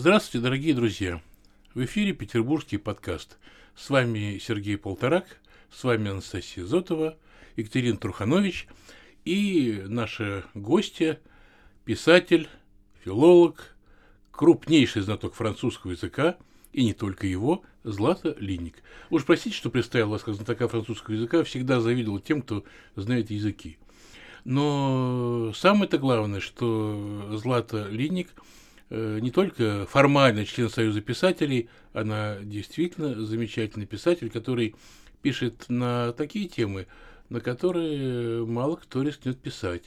Здравствуйте, дорогие друзья! В эфире Петербургский подкаст. С вами Сергей Полторак, с вами Анастасия Зотова, Екатерина Труханович и наша гостья, писатель, филолог, крупнейший знаток французского языка, и не только его, Злата Линник. Уж простите, что представил вас как знатока французского языка, всегда завидовал тем, кто знает языки. Но самое-то главное, что Злата Линник – не только формально член Союза писателей, она действительно замечательный писатель, который пишет на такие темы, на которые мало кто рискнет писать.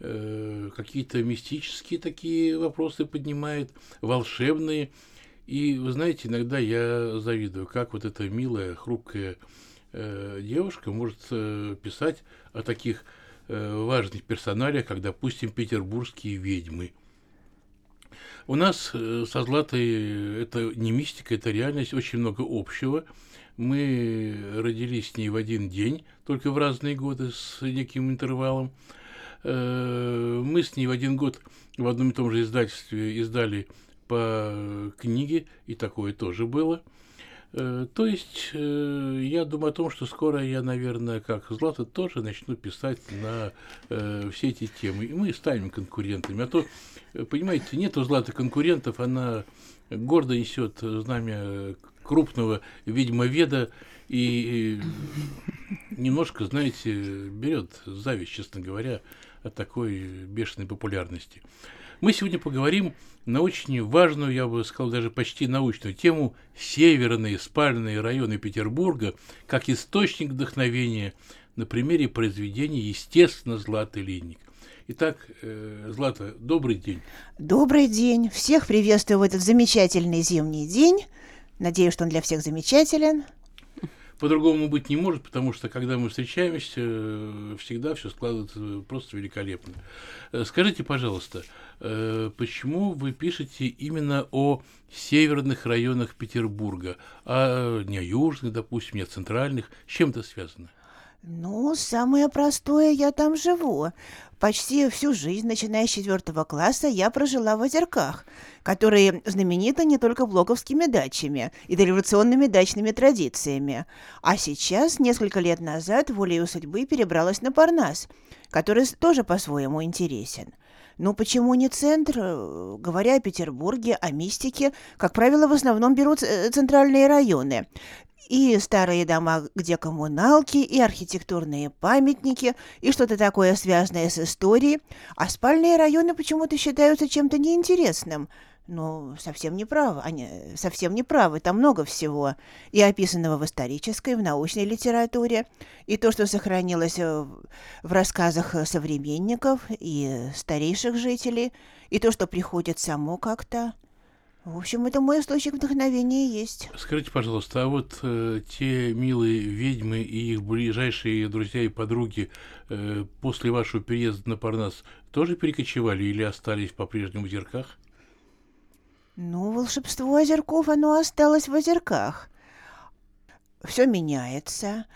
Э, какие-то мистические такие вопросы поднимает, волшебные. И вы знаете, иногда я завидую, как вот эта милая, хрупкая э, девушка может писать о таких важных персоналиях, как, допустим, петербургские ведьмы – у нас э, со Златой это не мистика, это реальность, очень много общего. Мы родились с ней в один день, только в разные годы с неким интервалом. Э, мы с ней в один год в одном и том же издательстве издали по книге, и такое тоже было. Э, то есть я думаю о том, что скоро я, наверное, как Злата, тоже начну писать на все эти темы. И мы станем конкурентами. А то, понимаете, нет у Златы конкурентов, она гордо несет знамя крупного ведьмоведа и немножко, знаете, берет зависть, честно говоря, от такой бешеной популярности. Мы сегодня поговорим на очень важную, я бы сказал, даже почти научную тему северные спальные районы Петербурга как источник вдохновения на примере произведения «Естественно, Златый линник». Итак, э, Злата, добрый день. Добрый день. Всех приветствую в этот замечательный зимний день. Надеюсь, что он для всех замечателен. По-другому быть не может, потому что когда мы встречаемся, э, всегда все складывается просто великолепно. Э, скажите, пожалуйста, э, почему вы пишете именно о северных районах Петербурга, а не о южных, допустим, не о центральных? С чем это связано? Ну, самое простое, я там живу. Почти всю жизнь, начиная с четвертого класса, я прожила в Озерках, которые знамениты не только блоковскими дачами и дореволюционными дачными традициями. А сейчас, несколько лет назад, волею судьбы перебралась на Парнас, который тоже по-своему интересен. Ну почему не центр? Говоря о Петербурге, о мистике, как правило, в основном берут э, центральные районы и старые дома, где коммуналки, и архитектурные памятники, и что-то такое связанное с историей, а спальные районы почему-то считаются чем-то неинтересным. Ну, совсем не правы, они совсем не правы, там много всего, и описанного в исторической, в научной литературе, и то, что сохранилось э, в рассказах современников и старейших жителей, и то, что приходит само как-то. В общем, это мой источник вдохновения есть. Скажите, пожалуйста, а вот э, те милые ведьмы и их ближайшие друзья и подруги э, после вашего переезда на Парнас тоже перекочевали или остались по-прежнему в озерках? Ну, волшебство озерков, оно осталось в озерках. Все меняется.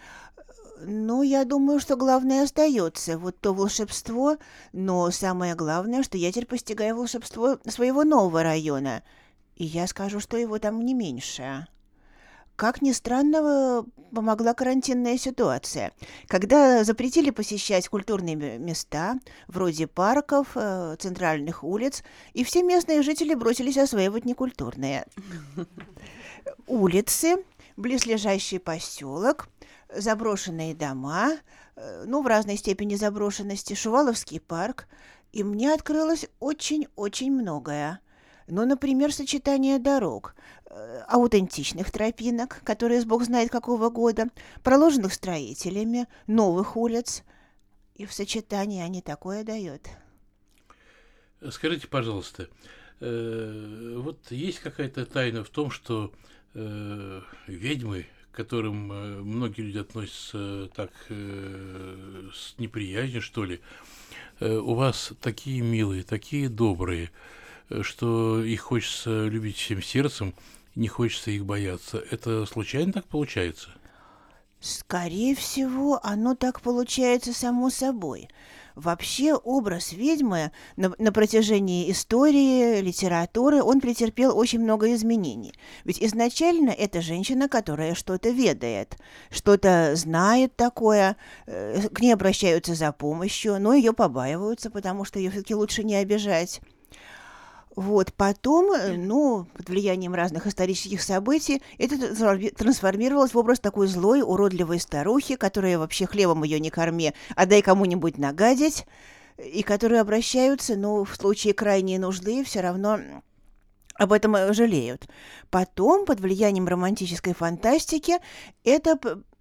Ну, я думаю, что главное остается. Вот то волшебство, но самое главное, что я теперь постигаю волшебство своего нового района – и я скажу, что его там не меньше. Как ни странно, помогла карантинная ситуация. Когда запретили посещать культурные места, вроде парков, э, центральных улиц, и все местные жители бросились осваивать некультурные. Улицы, близлежащий поселок, заброшенные дома, э, ну, в разной степени заброшенности, Шуваловский парк, и мне открылось очень-очень многое. Ну, например, сочетание дорог, э, аутентичных тропинок, которые с бог знает какого года, проложенных строителями, новых улиц. И в сочетании они такое дают. Скажите, пожалуйста, э, вот есть какая-то тайна в том, что э, ведьмы, к которым многие люди относятся так с неприязнью, что ли, у вас такие милые, такие добрые, что их хочется любить всем сердцем, не хочется их бояться. Это случайно так получается? Скорее всего, оно так получается само собой. Вообще образ ведьмы на, на протяжении истории, литературы, он претерпел очень много изменений. Ведь изначально это женщина, которая что-то ведает, что-то знает такое, э, к ней обращаются за помощью, но ее побаиваются, потому что ее все-таки лучше не обижать. Вот, потом, э, ну, под влиянием разных исторических событий, это трансформировалось в образ такой злой, уродливой старухи, которая вообще хлебом ее не корми, а дай кому-нибудь нагадить, и которые обращаются, ну, в случае крайней нужды, все равно об этом э, жалеют. Потом, под влиянием романтической фантастики, это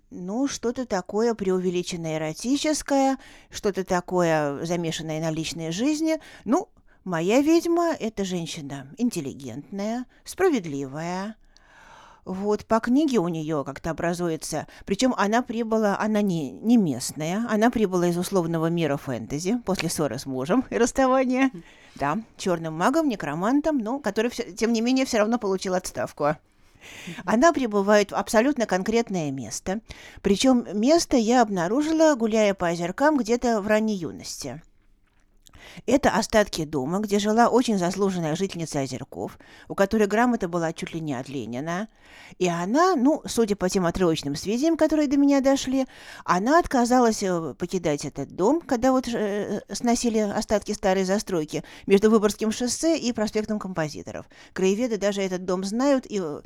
ну, что-то такое преувеличенное эротическое, что-то такое замешанное на личной жизни. Ну, Моя ведьма – это женщина интеллигентная, справедливая. Вот по книге у нее как-то образуется, причем она прибыла, она не, не местная, она прибыла из условного мира фэнтези после ссоры с мужем и расставания. Да, черным магом, некромантом, но который, тем не менее, все равно получил отставку. Она прибывает в абсолютно конкретное место. Причем место я обнаружила, гуляя по озеркам где-то в ранней юности – это остатки дома, где жила очень заслуженная жительница Озерков, у которой грамота была чуть ли не от Ленина. И она, ну, судя по тем отрывочным сведениям, которые до меня дошли, она отказалась э, покидать этот дом, когда вот э, сносили остатки старой застройки между Выборгским шоссе и проспектом Композиторов. Краеведы даже этот дом знают, и э,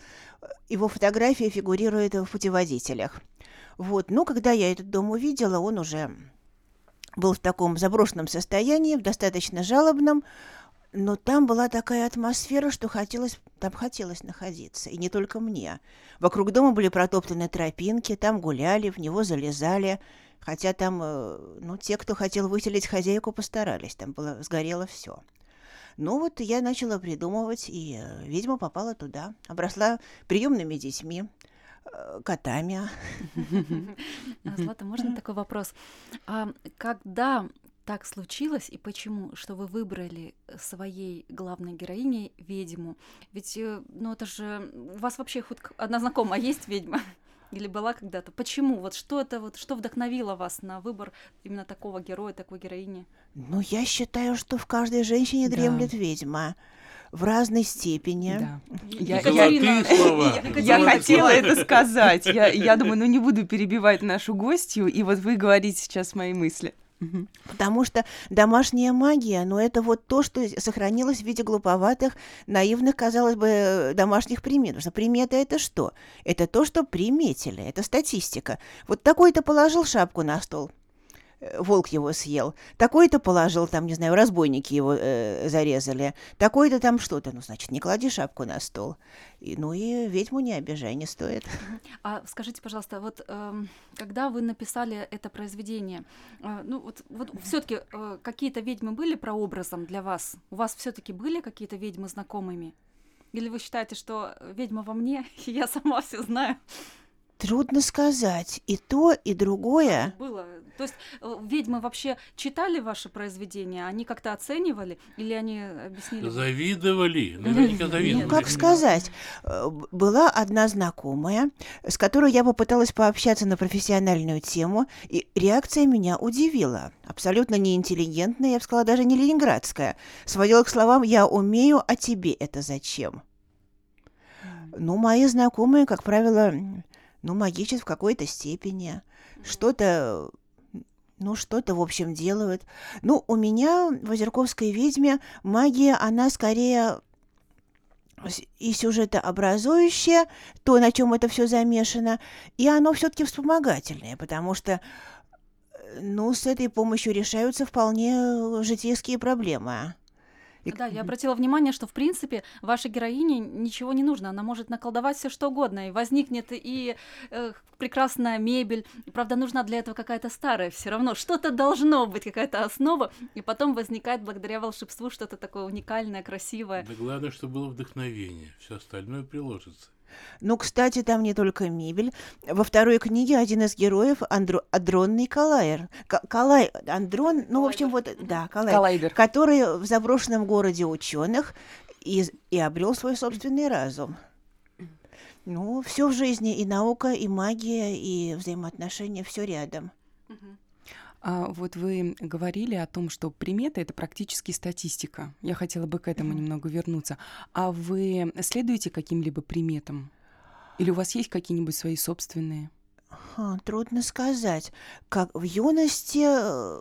его фотография фигурирует в путеводителях. Вот, ну, когда я этот дом увидела, он уже был в таком заброшенном состоянии, в достаточно жалобном, но там была такая атмосфера, что хотелось, там хотелось находиться, и не только мне. Вокруг дома были протоптаны тропинки, там гуляли, в него залезали, хотя там, э, ну, те, кто хотел выселить хозяйку, постарались, там было, сгорело все. Ну вот я начала придумывать, и, э, видимо, попала туда, обросла приемными детьми, котами. А, Злата, можно такой вопрос? А когда так случилось и почему, что вы выбрали своей главной героиней ведьму? Ведь, э, ну это же у вас вообще хоть одна знакомая есть ведьма? Или была когда-то? Почему? Вот что это вот, что вдохновило вас на выбор именно такого героя, такой героини? Ну, я считаю, что в каждой женщине да. дремлет ведьма в разной степени. Да. Я, я, я, я хотела это сказать. Я, я думаю, ну не буду перебивать нашу гостью, и вот вы говорите сейчас мои мысли. Потому что домашняя магия, ну это вот то, что сохранилось в виде глуповатых, наивных, казалось бы, домашних примет. Потому что примета это что? Это то, что приметили, это статистика. Вот такой-то положил шапку на стол, волк его съел, такой-то положил, там, не знаю, разбойники его э, зарезали, такой-то там что-то, ну, значит, не клади шапку на стол. И, ну и ведьму не обижай, не стоит. А скажите, пожалуйста, вот э, когда вы написали это произведение, э, ну вот, вот все-таки э, какие-то ведьмы были прообразом для вас? У вас все-таки были какие-то ведьмы знакомыми? Или вы считаете, что ведьма во мне, и я сама все знаю? Трудно сказать. И то, и другое. Было. То есть э, ведьмы вообще читали ваши произведения? Они как-то оценивали? Или они объяснили? Завидовали. Наверняка завидовали. Ну, как сказать? Э, была одна знакомая, с которой я попыталась пообщаться на профессиональную тему, и реакция меня удивила. Абсолютно неинтеллигентная, я бы сказала, даже не ленинградская. Сводила к словам «я умею, а тебе это зачем?» Ну, мои знакомые, как правило, ну, магичат в какой-то степени. Что-то ну, что-то, в общем, делают. Ну, у меня в «Озерковской ведьме» магия, она скорее и сюжетообразующее, то, на чем это все замешано, и оно все-таки вспомогательное, потому что ну, с этой помощью решаются вполне житейские проблемы. И... Да, я обратила внимание, что в принципе вашей героине ничего не нужно, она может наколдовать все что угодно, и возникнет и э, прекрасная мебель. Правда, нужна для этого какая-то старая, все равно что-то должно быть, какая-то основа, и потом возникает благодаря волшебству что-то такое уникальное, красивое. Да главное, чтобы было вдохновение, все остальное приложится. Ну, кстати, там не только мебель. Во второй книге один из героев Андро... Адрон Николаер. К- Калай... Андрон, ну, в общем, вот, да, Калай, Коллайдер. который в заброшенном городе ученых и, и обрел свой собственный разум. Ну, все в жизни, и наука, и магия, и взаимоотношения, все рядом. А вот вы говорили о том, что приметы это практически статистика. Я хотела бы к этому немного вернуться. А вы следуете каким-либо приметам? Или у вас есть какие-нибудь свои собственные? Ха, трудно сказать. Как в юности, э,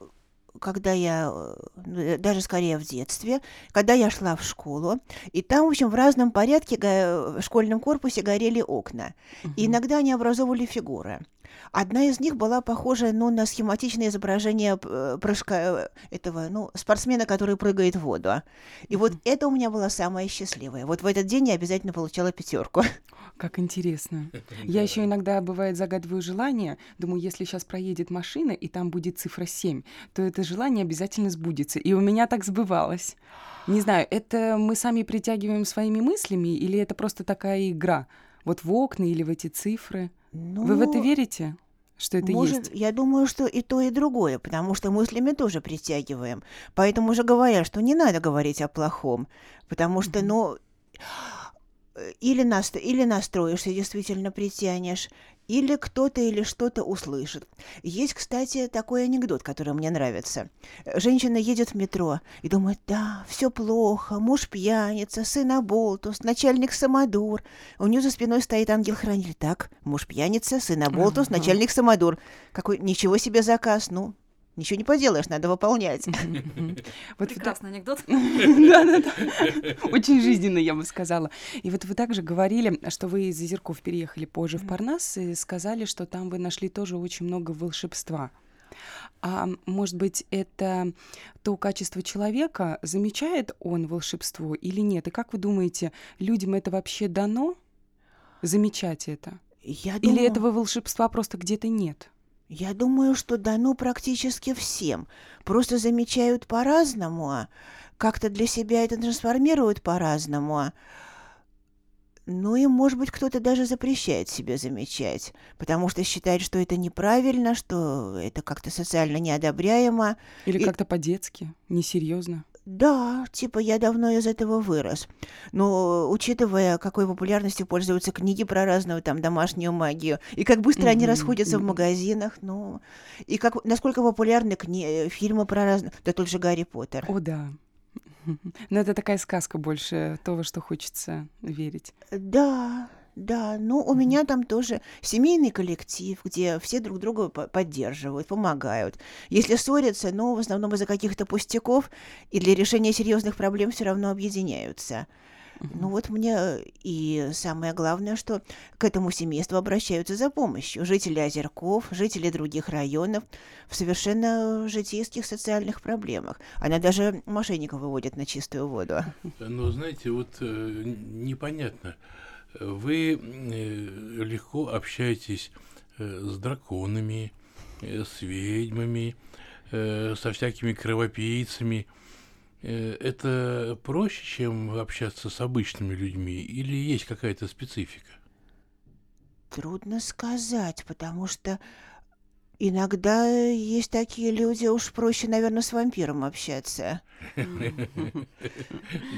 когда я, э, э, даже скорее в детстве, когда я шла в школу, и там, в общем, в разном порядке га- в школьном корпусе горели окна. И Мгм. иногда они образовывали фигуры. Одна из них была похожа, ну, на схематичное изображение э, прыжка э, этого, ну, спортсмена, который прыгает в воду. И вот это у меня было самое счастливое. Вот в этот день я обязательно получала пятерку. Как интересно. Я еще иногда, бывает, загадываю желание. Думаю, если сейчас проедет машина, и там будет цифра 7, то это желание обязательно сбудется. И у меня так сбывалось. Не знаю, это мы сами притягиваем своими мыслями, или это просто такая игра? Вот в окна или в эти цифры? Вы в это Ну, верите? Что это Может, есть? я думаю, что и то, и другое, потому что мыслями тоже притягиваем. Поэтому же говорят, что не надо говорить о плохом, потому что, Мгм. ну, или, нас, или настроишься, действительно притянешь, или кто-то или что-то услышит. Есть, кстати, такой анекдот, который мне нравится. Э, Женщина едет в метро и думает, да, все плохо, муж пьяница, сын оболтус, начальник самодур. У нее за спиной стоит ангел-хранитель. Так, муж пьяница, сын оболтус, начальник самодур. Какой, ничего себе заказ, ну, ничего не поделаешь, надо выполнять. Вот Прекрасный анекдот. Да-да-да. Очень жизненно, я бы сказала. И вот вы также говорили, что вы из Озерков переехали позже в Парнас и сказали, что там вы нашли тоже очень много волшебства. А может быть, это то качество человека, замечает он волшебство или нет? И как вы думаете, людям это вообще дано? Замечать это? Я Или думаю- этого волшебства просто где-то нет? Я думаю, что дано практически всем. Просто замечают по-разному, а как-то для себя это трансформируют по-разному. а. Ну и, может быть, кто-то даже запрещает себе замечать, потому что считает, что это неправильно, что это как-то социально неодобряемо. Или И- как-то по-детски, несерьезно? Да, типа я давно из этого вырос. Но учитывая, какой популярностью пользуются книги про разную там домашнюю магию, и как быстро они расходятся в магазинах, ну, и как, насколько популярны кни- фильмы про разные... Да тот же Гарри Поттер. О, да. Но это такая сказка больше, то, во что хочется верить. Да, да, ну у меня там тоже семейный коллектив, где все друг друга по- поддерживают, помогают. Если ссорятся, но в основном из-за каких-то пустяков, и для решения серьезных проблем все равно объединяются. Ну вот мне и самое главное, что к этому семейству обращаются за помощью. Жители Озерков, жители других районов в совершенно житейских социальных проблемах. Она даже мошенников выводит на чистую воду. Но знаете, вот э, непонятно. Вы э, легко общаетесь э, с драконами, э, с ведьмами, со всякими кровопийцами. Это проще, чем общаться с обычными людьми, или есть какая-то специфика? Трудно сказать, потому что иногда есть такие люди, уж проще, наверное, с вампиром общаться.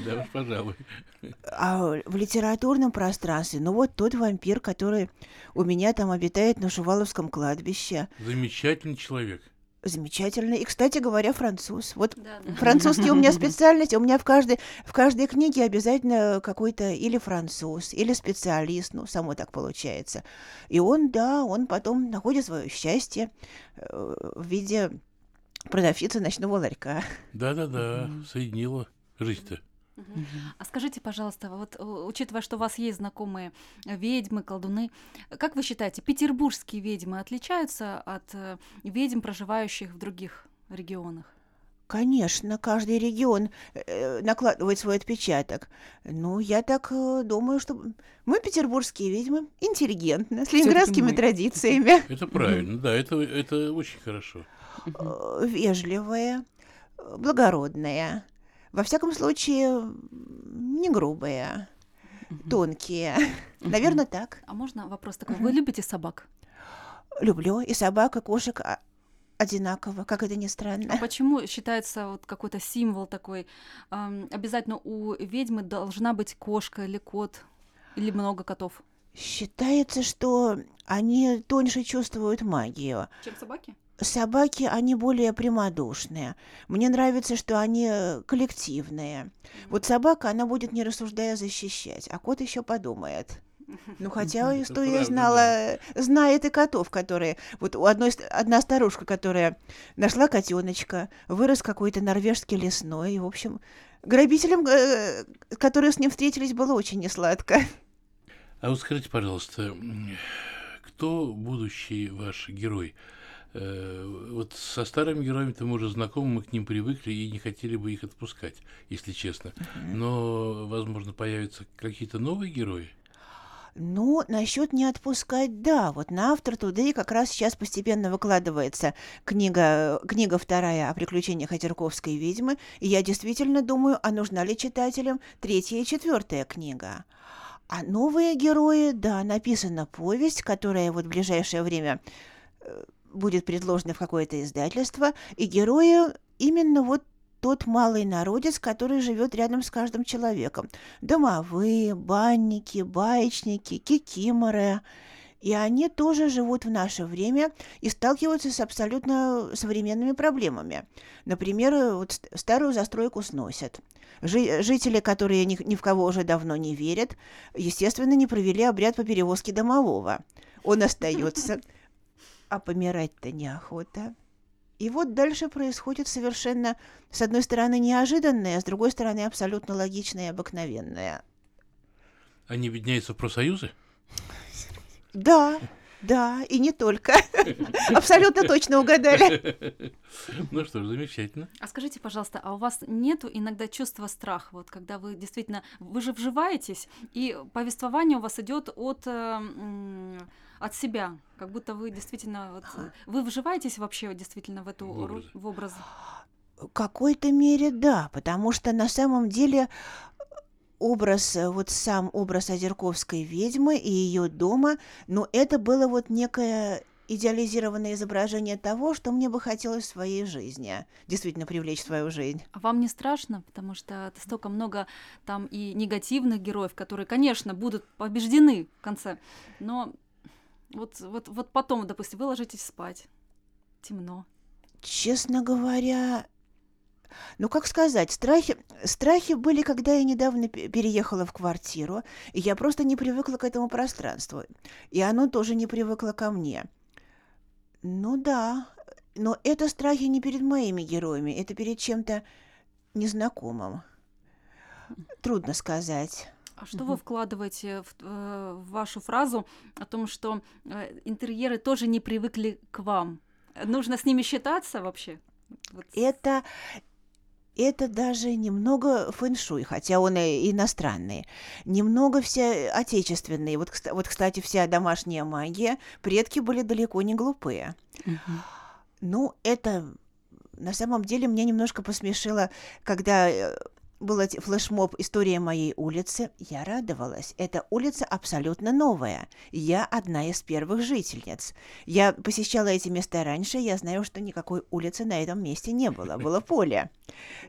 Да уж, пожалуй. А в литературном пространстве, ну вот тот вампир, который у меня там обитает на Шуваловском кладбище. Замечательный человек. Замечательно. И, кстати говоря, француз. Вот Да, да. французский у меня специальность, у меня в каждой, в каждой книге обязательно какой-то или француз, или специалист, ну, само так получается. И он, да, он потом находит свое счастье э, в виде продавщицы ночного ларька. Да-да-да, соединила жизнь-то. А скажите, пожалуйста, вот э, учитывая, что у вас есть знакомые ведьмы, колдуны, как вы считаете, петербургские ведьмы отличаются от э, ведьм, проживающих в других регионах? Конечно, каждый регион э, накладывает свой отпечаток. Ну, я так э, думаю, что мы, петербургские ведьмы, интеллигентны, с ленинградскими мы. традициями, Это правильно, да, это, это очень хорошо. вежливые, благородные. Во всяком случае, не грубые, тонкие. Наверное, так. А можно вопрос такой? Вы любите собак? Люблю и собак, и кошек а, одинаково, как это ни А странно. почему считается вот какой-то символ такой? ам, обязательно у ведьмы должна быть кошка или кот или много котов? Считается, что они тоньше чувствуют магию. Чем собаки? Собаки, они более прямодушные. Мне нравится, что они э, коллективные. Вот собака, она будет, не рассуждая, защищать, а кот еще подумает. Ну, хотя история правда, знала, да. э, знает и котов, которые... Вот у одной, одна старушка, которая нашла котеночка, вырос какой-то норвежский лесной, и, в общем, грабителям, э, которые с ним встретились, было очень несладко. А вот скажите, пожалуйста, кто будущий ваш герой? Э, Вот со старыми героями-то мы уже знакомы, мы к ним привыкли и не хотели бы их отпускать, если честно. Но, возможно, появятся какие-то новые герои? Ну, насчет не отпускать, да. Вот на автор Today как раз сейчас постепенно выкладывается книга, книга вторая о приключениях Озерковской ведьмы. И я действительно думаю, а нужна ли читателям третья и четвертая книга. А новые герои, да, написана повесть, которая вот в ближайшее время э, будет предложена в какое-то издательство. И герои именно вот тот малый народец, который живет рядом с каждым человеком домовые, банники, баечники, кикиморы. И они тоже живут в наше время и сталкиваются с абсолютно современными проблемами. Например, вот ст- старую застройку сносят. Жи- жители, которые ни, ни в кого уже давно не верят, естественно, не провели обряд по перевозке домового. Он остается, а помирать-то неохота. И вот дальше происходит совершенно, с одной стороны, неожиданное, а с другой стороны, абсолютно логичное и обыкновенное. Они объединяются в профсоюзы? Да, да, и не только. Абсолютно точно угадали. Ну что ж, замечательно. А скажите, пожалуйста, а у вас нету иногда чувства страха, вот когда вы действительно, вы же вживаетесь, и повествование у вас идет от, э, м, от себя, как будто вы действительно, вот, э, вы вживаетесь вообще действительно в эту В роль, образы. в образ? В какой-то мере да, потому что на самом деле образ, э, вот сам образ Озерковской ведьмы и ее дома, ну это было вот некое идеализированное изображение того, что мне бы хотелось в своей жизни, действительно привлечь в свою жизнь. А вам не страшно, потому что столько много там и негативных героев, которые, конечно, будут побеждены в конце, но вот, вот, вот потом, допустим, вы ложитесь спать, темно. Честно говоря, ну как сказать, страхи, страхи были, когда я недавно пе- переехала в квартиру, и я просто не привыкла к этому пространству, и оно тоже не привыкло ко мне. Ну да, но это страхи не перед моими героями, это перед чем-то незнакомым. Трудно сказать. А что вы вкладываете в, э, в вашу фразу о том, что э, интерьеры тоже не привыкли к вам? Нужно с ними считаться вообще? Вот. Это, это даже немного фэншуй, хотя он и иностранный. Немного все отечественные. Вот, вот, кстати, вся домашняя магия, предки были далеко не глупые. Мгм. Ну, это на самом деле меня немножко посмешило, когда э, был эти- флешмоб «История моей улицы». Я радовалась. Эта улица абсолютно новая. Я одна из первых жительниц. Я посещала эти места раньше, я знаю, что никакой улицы на этом месте не было. Было поле.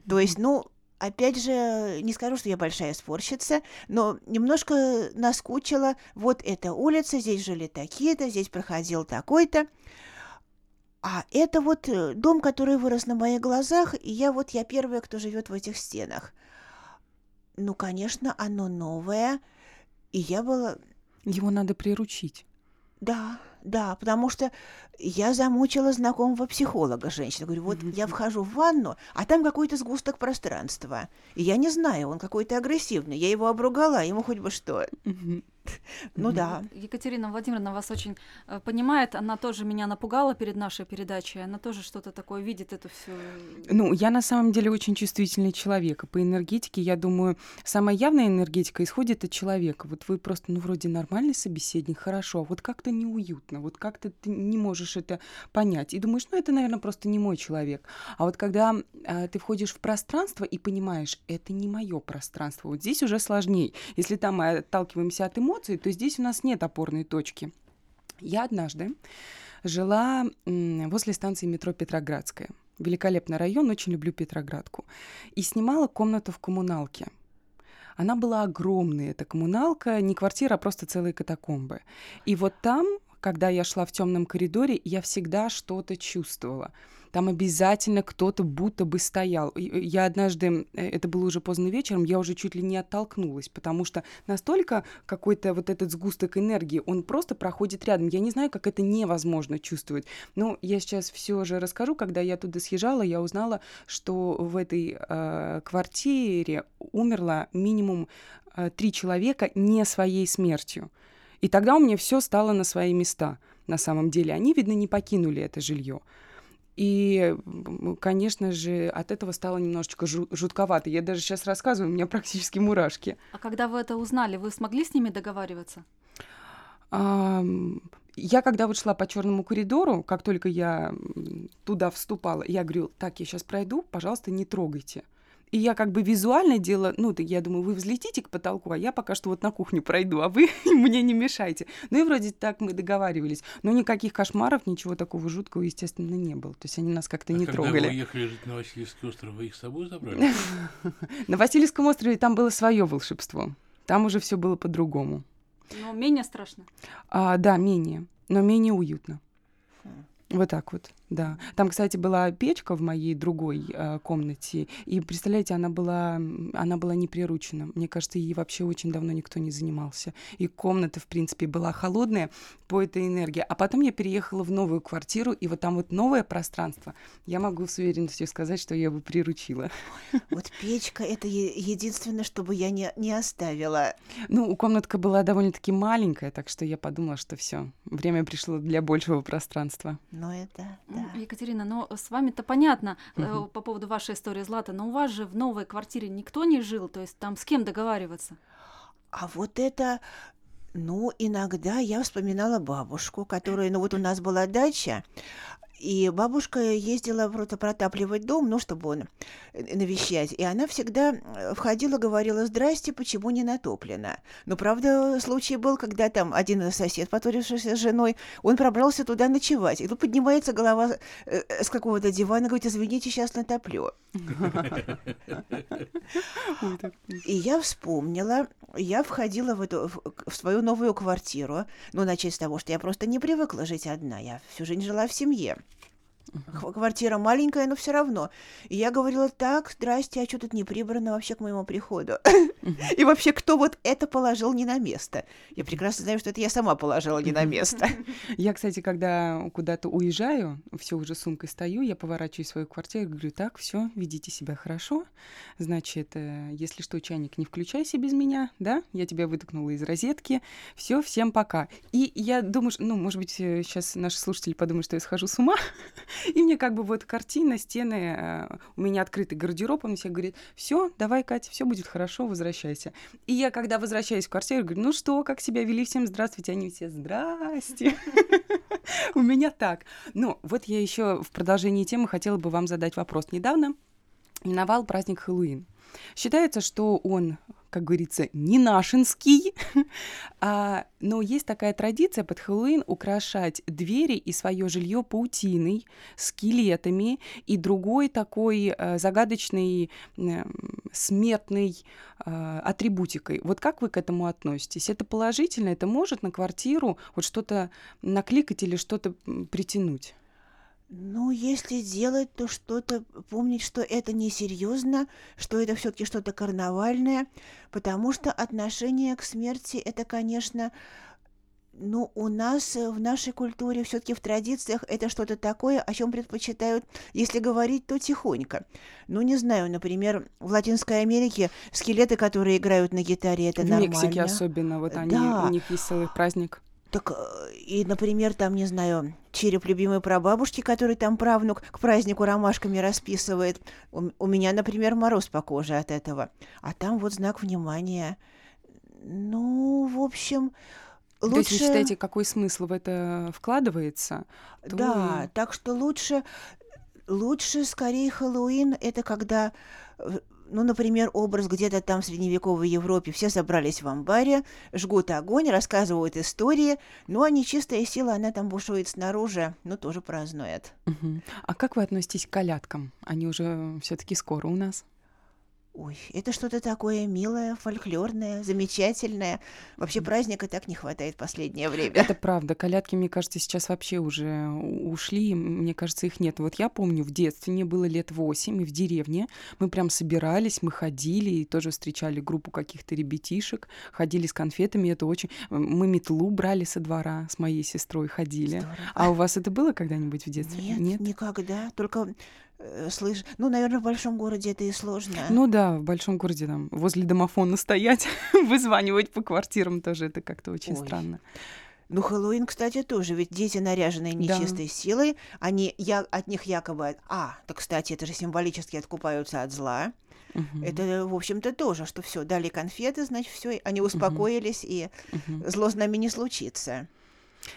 То есть, ну, опять же, не скажу, что я большая спорщица, но немножко наскучила. Вот эта улица, здесь жили такие-то, здесь проходил такой-то. А это вот э, дом, который вырос на моих глазах, и я вот я первая, кто живет в этих стенах. Ну, конечно, оно новое, и я была... Его надо приручить. Да, да, потому что я замучила знакомого психолога женщину. Говорю, вот я вхожу в ванну, а там какой-то сгусток пространства. И я не знаю, он какой-то агрессивный. Я его обругала, ему хоть бы что. Ну да. Екатерина Владимировна вас очень э, понимает, она тоже меня напугала перед нашей передачей, она тоже что-то такое видит, эту всю... Ну, я на самом деле очень чувствительный человек. По энергетике, я думаю, самая явная энергетика исходит от человека. Вот вы просто, ну, вроде нормальный собеседник, хорошо, а вот как-то неуютно, вот как-то ты не можешь это понять. И думаешь, ну, это, наверное, просто не мой человек. А вот когда а, ты входишь в пространство и понимаешь, это не мое пространство, вот здесь уже сложнее. Если там мы отталкиваемся от эмоций, то здесь у нас нет опорной точки. Я однажды жила возле станции метро Петроградская. Великолепный район, очень люблю Петроградку. И снимала комнату в коммуналке. Она была огромная, эта коммуналка, не квартира, а просто целые катакомбы. И вот там когда я шла в темном коридоре, я всегда что-то чувствовала там обязательно кто-то будто бы стоял. Я однажды, э, это было уже поздно вечером, я уже чуть ли не оттолкнулась, потому что настолько какой-то вот этот сгусток энергии, он просто проходит рядом. Я не знаю, как это невозможно чувствовать. Но я сейчас все же расскажу, когда я туда съезжала, я узнала, что в этой э, квартире умерло минимум э, три человека не своей смертью. И тогда у меня все стало на свои места. На самом деле, они, видно, не покинули это жилье. И, конечно же, от этого стало немножечко жутковато. Я даже сейчас рассказываю, у меня практически мурашки. А когда вы это узнали, вы смогли с ними договариваться? Я когда вот шла по черному коридору, как только я туда вступала, я говорю, так, я сейчас пройду, пожалуйста, не трогайте. И я как бы визуально делала, ну, я думаю, вы взлетите к потолку, а я пока что вот на кухню пройду, а вы мне не мешайте. Ну и вроде так мы договаривались. Но никаких кошмаров, ничего такого жуткого, естественно, не было. То есть они нас как-то а не когда трогали. вы уехали жить на Васильевский остров, вы их с собой забрали? На Васильевском острове там было свое волшебство. Там уже все было по-другому. Но менее страшно. А, да, менее, но менее уютно. Вот так вот. Да. Там, кстати, была печка в моей другой э, комнате, и представляете, она была, она была не приручена. Мне кажется, ей вообще очень давно никто не занимался. И комната, в принципе, была холодная по этой энергии. А потом я переехала в новую квартиру, и вот там вот новое пространство. Я могу с уверенностью сказать, что я бы приручила. Вот печка — это единственное, что бы я не, не оставила. Ну, комнатка была довольно-таки маленькая, так что я подумала, что все, время пришло для большего пространства. Ну, это, да. Екатерина, но с вами-то понятно угу. по поводу вашей истории Злата, но у вас же в новой квартире никто не жил, то есть там с кем договариваться? А вот это ну, иногда я вспоминала бабушку, которая, ну вот у нас была дача, и бабушка ездила просто протапливать дом, ну, чтобы он э, навещать. И она всегда э, входила, говорила, здрасте, почему не натоплено? Но, правда, случай был, когда там один сосед, поторившийся с женой, он пробрался туда ночевать. И тут поднимается голова э, с какого-то дивана, говорит, извините, сейчас натоплю. И я вспомнила, я входила в, эту, в свою новую квартиру, ну, начать с того, что я просто не привыкла жить одна, я всю жизнь жила в семье. Квартира маленькая, но все равно. И я говорила, так, здрасте, а что тут не прибрано вообще к моему приходу? И вообще, кто вот это положил не на место? Я прекрасно знаю, что это я сама положила не на место. Я, кстати, когда куда-то уезжаю, все уже сумкой стою, я поворачиваю свою квартиру и говорю, так, все, ведите себя хорошо. Значит, э, если что, чайник не включайся без меня, да? Я тебя вытолкнула из розетки. Все, всем пока. И я думаю, ну, может быть, сейчас э, наши слушатели подумают, что я схожу с ума. И мне как бы вот картина, стены, э, у меня открытый гардероб, он мне говорит, все, давай, Катя, все будет хорошо, возвращайся. И я, когда возвращаюсь в квартиру, говорю, ну что, как себя вели, всем здравствуйте, они все здрасте. У меня так. Ну, вот я еще в продолжении темы хотела бы вам задать вопрос. Недавно миновал праздник Хэллоуин. Считается, что он как говорится, не нашинский. а, но есть такая традиция под Хэллоуин украшать двери и свое жилье паутиной, скелетами и другой такой э, загадочной э, смертной э, атрибутикой. Вот как вы к этому относитесь? Это положительно? Это может на квартиру вот что-то накликать или что-то притянуть? Ну, если делать, то что-то помнить, что это несерьезно, что это все-таки что-то карнавальное, потому что отношение к смерти это, конечно, ну, у нас в нашей культуре, все-таки в традициях, это что-то такое, о чем предпочитают, если говорить, то тихонько. Ну, не знаю, например, в Латинской Америке скелеты, которые играют на гитаре, это в нормально. В Мексике особенно, вот они, да. у них есть целый праздник. Так э, и, например, там, не знаю, череп любимой прабабушки, который там правнук к празднику ромашками расписывает. У, у меня, например, мороз по коже от этого. А там вот знак внимания. Ну, в общем, лучше... То есть вы считаете, какой смысл в это вкладывается? То... Да, так что лучше, лучше скорее Хэллоуин — это когда э, ну, например, образ где-то там в средневековой Европе. Все собрались в амбаре, жгут огонь, рассказывают истории, ну, а нечистая сила, она там бушует снаружи, ну, тоже празднует. Угу. А как вы относитесь к колядкам? Они уже все таки скоро у нас. Ой, это что-то такое милое, фольклорное, замечательное. Вообще праздника так не хватает в последнее время. Это правда. Колядки, мне кажется, сейчас вообще уже ушли. Мне кажется, их нет. Вот я помню, в детстве мне было лет восемь, и в деревне мы прям собирались, мы ходили и тоже встречали группу каких-то ребятишек, ходили с конфетами. Это очень... Мы метлу брали со двора с моей сестрой, ходили. Здорово. А у вас это было когда-нибудь в детстве? Нет, никогда. Только э, ну, наверное, в большом городе это и сложно. Ну да, в большом городе там возле домофона стоять, вызванивать по квартирам тоже это как-то очень Ой. странно. Ну, Хэллоуин, кстати, тоже, ведь дети, наряженные Да. нечистой силой, они, я, от них якобы... А, так, кстати, это же символически откупаются от зла. Мгм, Это, в общем-то, тоже, что все, дали конфеты, значит, все, они успокоились, и мгм. зло с нами не случится.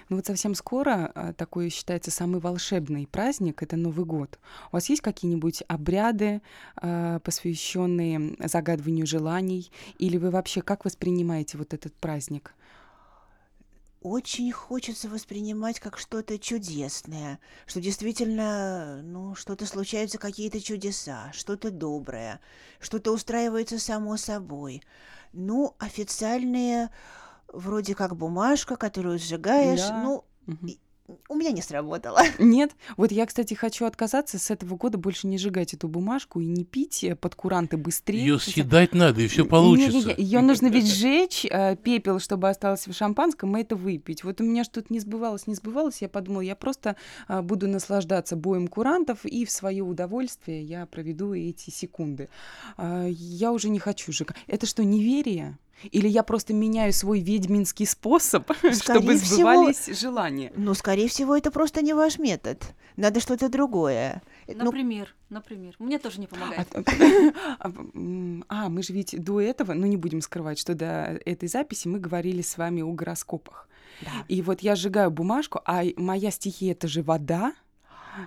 Ну вот совсем скоро а, такой считается самый волшебный праздник это Новый год. У вас есть какие-нибудь обряды, а, посвященные загадыванию желаний, или вы вообще как воспринимаете вот этот праздник? Очень хочется воспринимать как что-то чудесное, что действительно, ну, что-то случаются, какие-то чудеса, что-то доброе, что-то устраивается само собой. Ну, официальные, вроде как бумажка, которую сжигаешь, Да. ну. И- у меня не сработало. Нет, вот я, кстати, хочу отказаться с этого года больше не сжигать эту бумажку и не пить э, под куранты быстрее. Ее съедать надо, и все получится. Ее нужно ведь сжечь, э, пепел, чтобы остался в шампанском, и это выпить. Вот у меня что-то не сбывалось, не сбывалось. Я подумала, я просто а, буду наслаждаться боем курантов, и в свое удовольствие я проведу эти секунды. А, Я уже не хочу сжигать. Это что, неверие? Или я просто меняю свой ведьминский способ, чтобы всего- сбывались желания? Ну, скорее всего, это просто не ваш метод. Надо что-то другое. Э, Ну, Например, например. Мне тоже не помогает. А, а, А, мы же ведь до этого, ну не будем скрывать, что до этой записи мы говорили с вами о гороскопах. да. И вот я сжигаю бумажку, а моя стихия это же вода.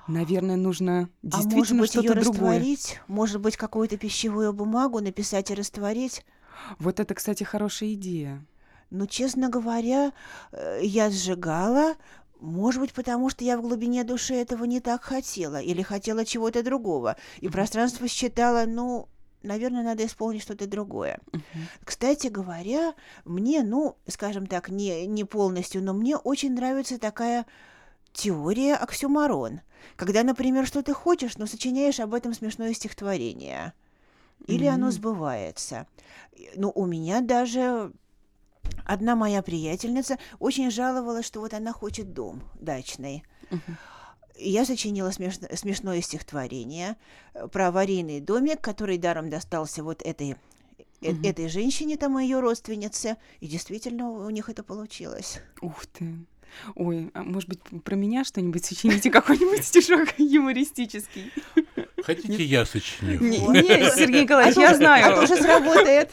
Наверное, нужно А может действительно быть, ее что-то другое. растворить? Может быть, какую-то пищевую бумагу написать и растворить? Вот это, кстати, хорошая идея. Ну, честно говоря, э, я сжигала, может быть, потому что я в глубине души этого не так хотела, или хотела чего-то другого, и пространство считала, ну, наверное, надо исполнить что-то другое. Мгм. Кстати говоря, мне, ну, скажем так, не, не полностью, но мне очень нравится такая теория оксюмарон. Когда, например, что ты хочешь, но сочиняешь об этом смешное стихотворение. Или оно М. сбывается. Ну, у меня даже одна моя приятельница очень жаловалась, что вот она хочет дом дачный. И Я сочинила смешно- смешное стихотворение э, про аварийный домик, который даром достался вот этой, э- Мгм. этой женщине, там ее родственнице. И действительно у них это получилось. Ух ты. Ой, а может быть, про меня что-нибудь сочините, какой-нибудь стишок юмористический? Хотите, я сочиню? Не, Вот. не, Сергей А Николаевич, я А знаю. тоже сработает.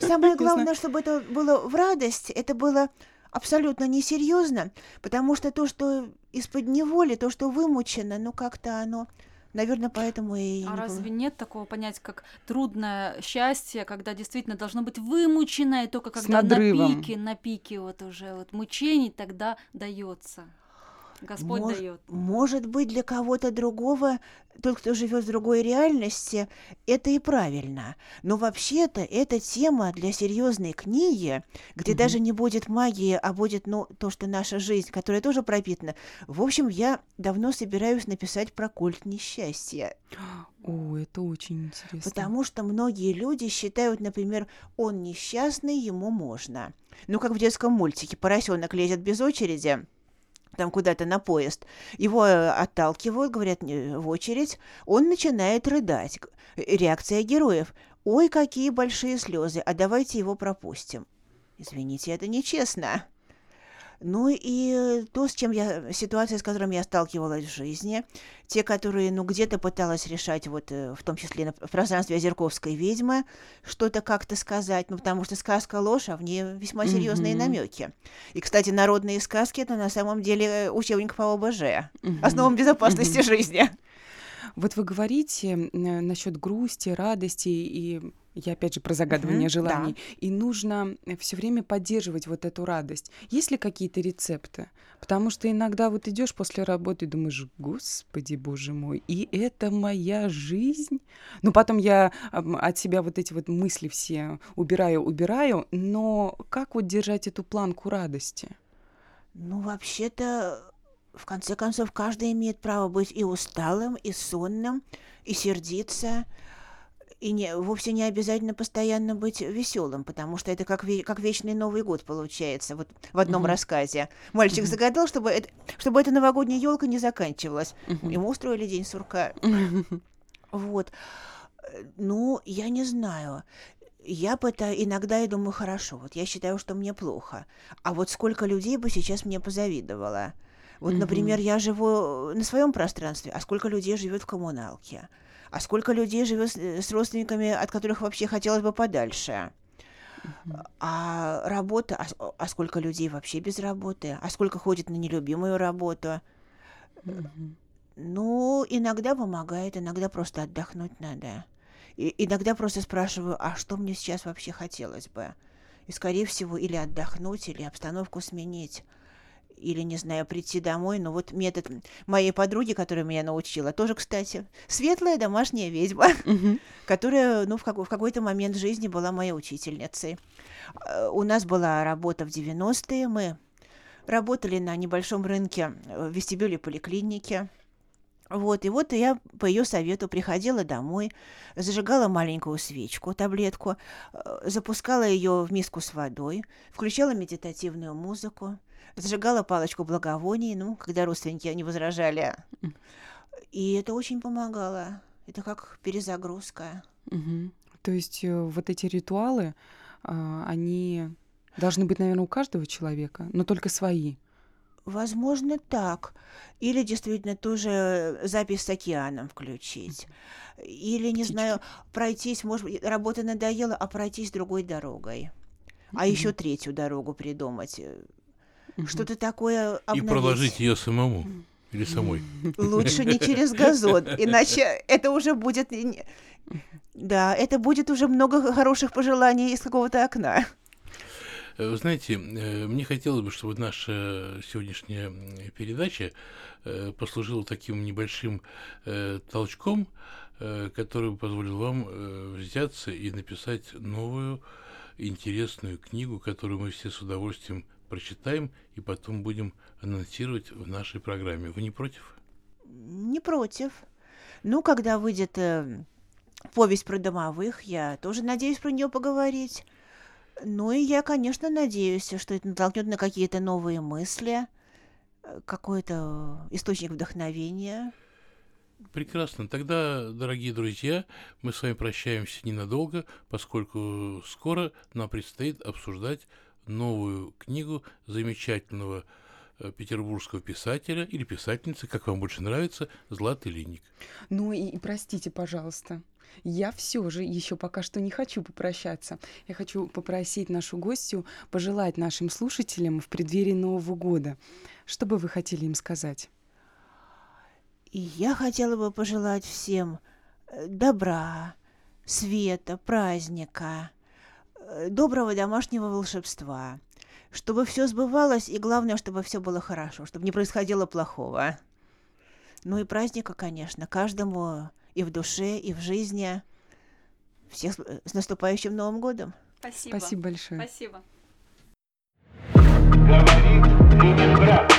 Самое главное, чтобы это было в радость, это было абсолютно несерьезно, потому что то, что из-под неволи, то, что вымучено, ну как-то оно, наверное, поэтому и А не разве было. нет такого понятия, как трудное счастье, когда действительно должно быть вымучено, и только когда на пике, на пике вот уже вот мучений тогда дается. Господь Мож- дает. Может быть, для кого-то другого, тот, кто живет в другой реальности, это и правильно. Но вообще-то эта тема для серьезной книги, где Мгм. даже не будет магии, а будет, ну, то, что наша жизнь, которая тоже пропитана. В общем, я давно собираюсь написать про культ несчастья. О, это очень интересно. Потому что многие люди считают, например, он несчастный, ему можно. Ну, как в детском мультике. Поросенок лезет без очереди, там куда-то на поезд. Его э, отталкивают, говорят «Не, в очередь. Он начинает рыдать. Э, Реакция героев. Ой, какие большие слезы, а давайте его пропустим. Извините, это нечестно. Ну и то, с чем я, ситуация, с которыми я сталкивалась в жизни, те, которые, ну, где-то пыталась решать, вот, э, в том числе на- в пространстве Озерковской ведьмы, что-то как-то сказать, ну, потому что сказка ложь, а в ней весьма серьезные Мгм. намеки. И, кстати, народные сказки это на самом деле учебник по ОБЖ, Мгм. основам безопасности Мгм. жизни. Вот вы говорите насчет грусти, радости и Я опять же про загадывание Мгм, желаний. да. И нужно все время поддерживать вот эту радость. Есть ли какие-то рецепты? Потому что иногда вот идешь после работы и думаешь, господи, боже мой, и это моя жизнь. Ну, потом я от себя вот эти вот мысли все убираю, убираю, но как вот держать эту планку радости? Ну, вообще-то, в конце концов, каждый имеет право быть и усталым, и сонным, и сердиться. И не, вовсе не обязательно постоянно быть веселым, потому что это как, ве- как вечный Новый год получается. Вот в одном Мгм. рассказе мальчик Мгм. загадал, чтобы, это, чтобы эта новогодняя елка не заканчивалась. Мгм. Ему устроили день сурка. Вот. Э, Ну, я не знаю. Я бы это иногда и думаю, хорошо, вот я считаю, что мне плохо. А вот сколько людей бы сейчас мне позавидовало. Вот, Мгм. например, я живу на своем пространстве, а сколько людей живет в коммуналке? А сколько людей живет с, э, с родственниками, от которых вообще хотелось бы подальше? А работа, а, а сколько людей вообще без работы? А сколько ходит на нелюбимую работу? Ну, иногда помогает, иногда просто отдохнуть надо. И иногда просто спрашиваю, а что мне сейчас вообще хотелось бы? И, скорее всего, или отдохнуть, или обстановку сменить. Или, не знаю, прийти домой. Но вот метод моей подруги, которая меня научила, тоже, кстати, светлая домашняя ведьма, которая, ну, в, какой- в какой-то момент жизни была моей учительницей. Э, У нас была работа в 90-е, мы работали на небольшом рынке э, в вестибюле поликлиники. Вот, и вот я по ее совету приходила домой, зажигала маленькую свечку, таблетку, э, запускала ее в миску с водой, включала медитативную музыку, зажигала палочку благовоний, ну, когда родственники не возражали. И это очень помогало. Это как перезагрузка. Мгм. То есть э, вот эти ритуалы, а, они должны быть, наверное, у каждого человека, но только свои. Возможно, так. Или действительно тоже запись с океаном включить. Или, не Птички. знаю, пройтись, может быть, работа надоела, а пройтись другой дорогой. А еще Мгм. третью дорогу придумать. Что-то такое И обновить. проложить ее самому или самой. Лучше не через газон, иначе это уже будет... Да, это будет уже много хороших пожеланий из какого-то окна. Э, Вы знаете, э, мне хотелось бы, чтобы наша сегодняшняя передача э, послужила таким небольшим толчком, который бы позволил вам взяться и написать новую интересную книгу, которую мы все с удовольствием прочитаем и потом будем анонсировать в нашей программе. Вы не против? Не против. Ну, когда выйдет э, повесть про домовых, я тоже надеюсь про нее поговорить. Ну и я, конечно, надеюсь, что это натолкнет на какие-то новые мысли, э, какой-то источник вдохновения. Прекрасно. Тогда, дорогие друзья, мы с вами прощаемся ненадолго, поскольку скоро нам предстоит обсуждать новую книгу замечательного э, петербургского писателя или писательницы, как вам больше нравится, Златы Линик. Ну и, простите, пожалуйста. Я все же еще пока что не хочу попрощаться. Я хочу попросить нашу гостью пожелать нашим слушателям в преддверии Нового года. Что бы вы хотели им сказать? И я хотела бы пожелать всем э, добра, света, праздника, доброго домашнего волшебства, чтобы все сбывалось, и главное, чтобы все было хорошо, чтобы не происходило плохого. Ну и праздника, конечно, каждому и в душе, и в жизни. Всех с э, наступающим Новым годом! Спасибо. Спасибо большое. Спасибо. Говорит Ленинград.